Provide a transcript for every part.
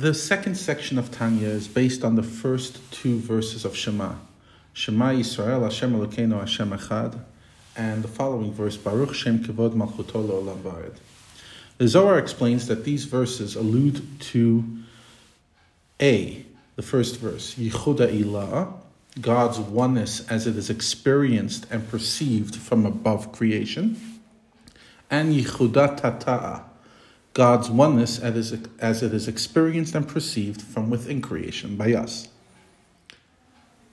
The second section of Tanya is based on the first two verses of Shema. Shema Yisrael, Hashem Elokeinu, Hashem Echad, and the following verse, Baruch Shem Kevod Malchuto Le'olam Va'ed. The Zohar explains that these verses allude to A, the first verse, Yichuda Ilah, God's oneness as it is experienced and perceived from above creation, and Yichuda Tata'a, God's oneness as it is experienced and perceived from within creation by us.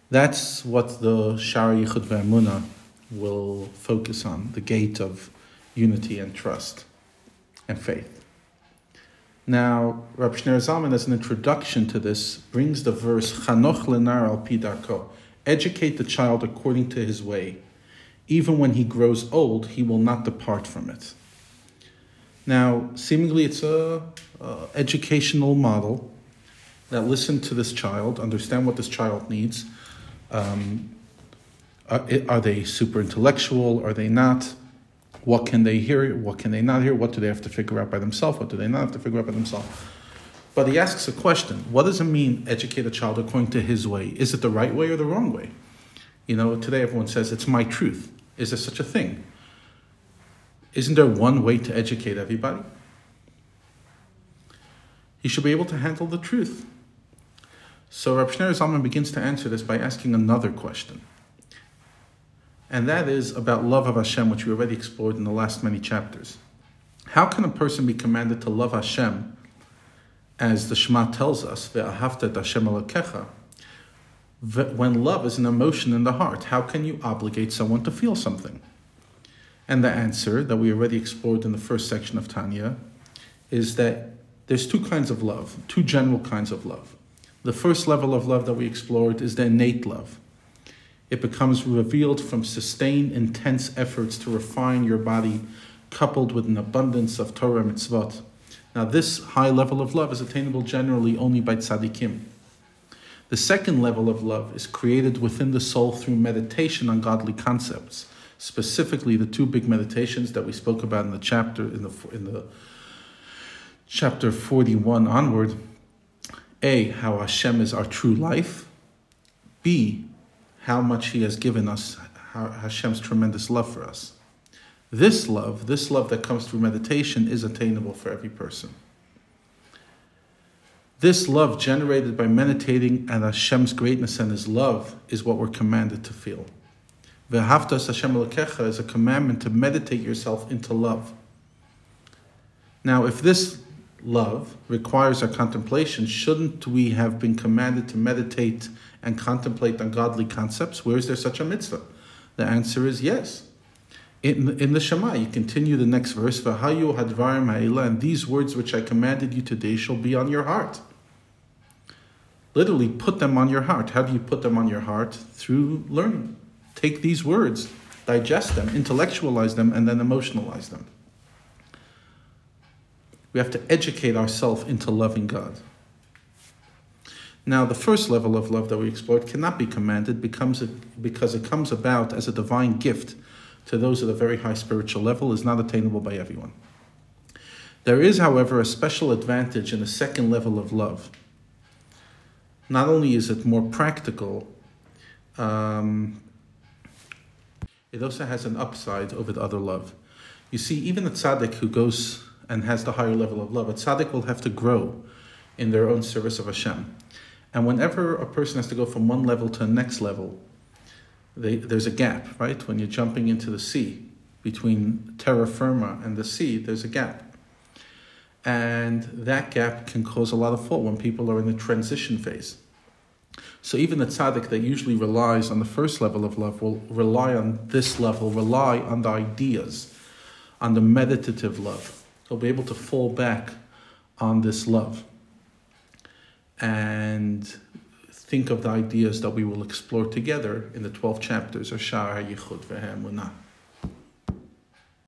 That's what the Shara Yichud Ve'emunah will focus on, the gate of unity and trust and faith. Now, Rabbi Shneur Zalman, as an introduction to this, brings the verse Chanoch lenar al pidarko, educate the child according to his way. Even when he grows old, he will not depart from it. Now, seemingly, it's a, a educational model that listen to this child, understand what this child needs. Um, are, are, they super intellectual? Are they not? What can they hear? What can they not hear? What do they have to figure out by themselves? What do they not have to figure out by themselves? But he asks a question What does it mean, educate a child according to his way? Is it the right way or the wrong way? You know, today everyone says it's my truth. Is there such a thing? Isn't there one way to educate everybody? He should be able to handle the truth. So Rab Shneur Zalman begins to answer this by asking another question. And that is about love of Hashem, which we already explored in the last many chapters. How can a person be commanded to love Hashem, as the Shema tells us, Hashem when love is an emotion in the heart? How can you obligate someone to feel something? And the answer that we already explored in the first section of Tanya is that there's two kinds of love, two general kinds of love. The first level of love that we explored is the innate love. It becomes revealed from sustained, intense efforts to refine your body, coupled with an abundance of Torah mitzvot. Now, this high level of love is attainable generally only by tzaddikim. The second level of love is created within the soul through meditation on godly concepts specifically the two big meditations that we spoke about in the chapter in the in the chapter 41 onward. A how hashem is our true life. B how much he has given us hashem's tremendous love for us. This love this love that comes through meditation is attainable for every person. This love generated by meditating on Hashem's greatness and His love is what we're commanded to feel. V'haftas Hashem Elokecha is a commandment to meditate yourself into love. Now, if this love requires our contemplation, shouldn't we have been commanded to meditate and contemplate on godly concepts? Where is there such a mitzvah? The answer is yes. In, in the Shema, you continue the next verse, V'hayu hadvarim ha'ila, and these words which I commanded you today shall be on your heart. Literally, put them on your heart. How do you put them on your heart? Through learning take these words, digest them, intellectualize them, and then emotionalize them. We have to educate ourselves into loving God. Now, the first level of love that we explored cannot be commanded becomes because it comes about as a divine gift to those at a very high spiritual level, is not attainable by everyone. There is, however, a special advantage in the second level of love. Not only is it more practical, um, it also has an upside over the other love. You see, even a tzaddik who goes and has the higher level of love, a tzaddik will have to grow in their own service of Hashem. And whenever a person has to go from one level to the next level, they, there's a gap, right? When you're jumping into the sea, between terra firma and the sea, there's a gap. And that gap can cause a lot of fault when people are in the transition phase. So even the tzaddik that usually relies on the first level of love will rely on this level, rely on the ideas, on the meditative love. He'll be able to fall back on this love and think of the ideas that we will explore together in the 12 chapters of Shara Yichud Ve'emunah.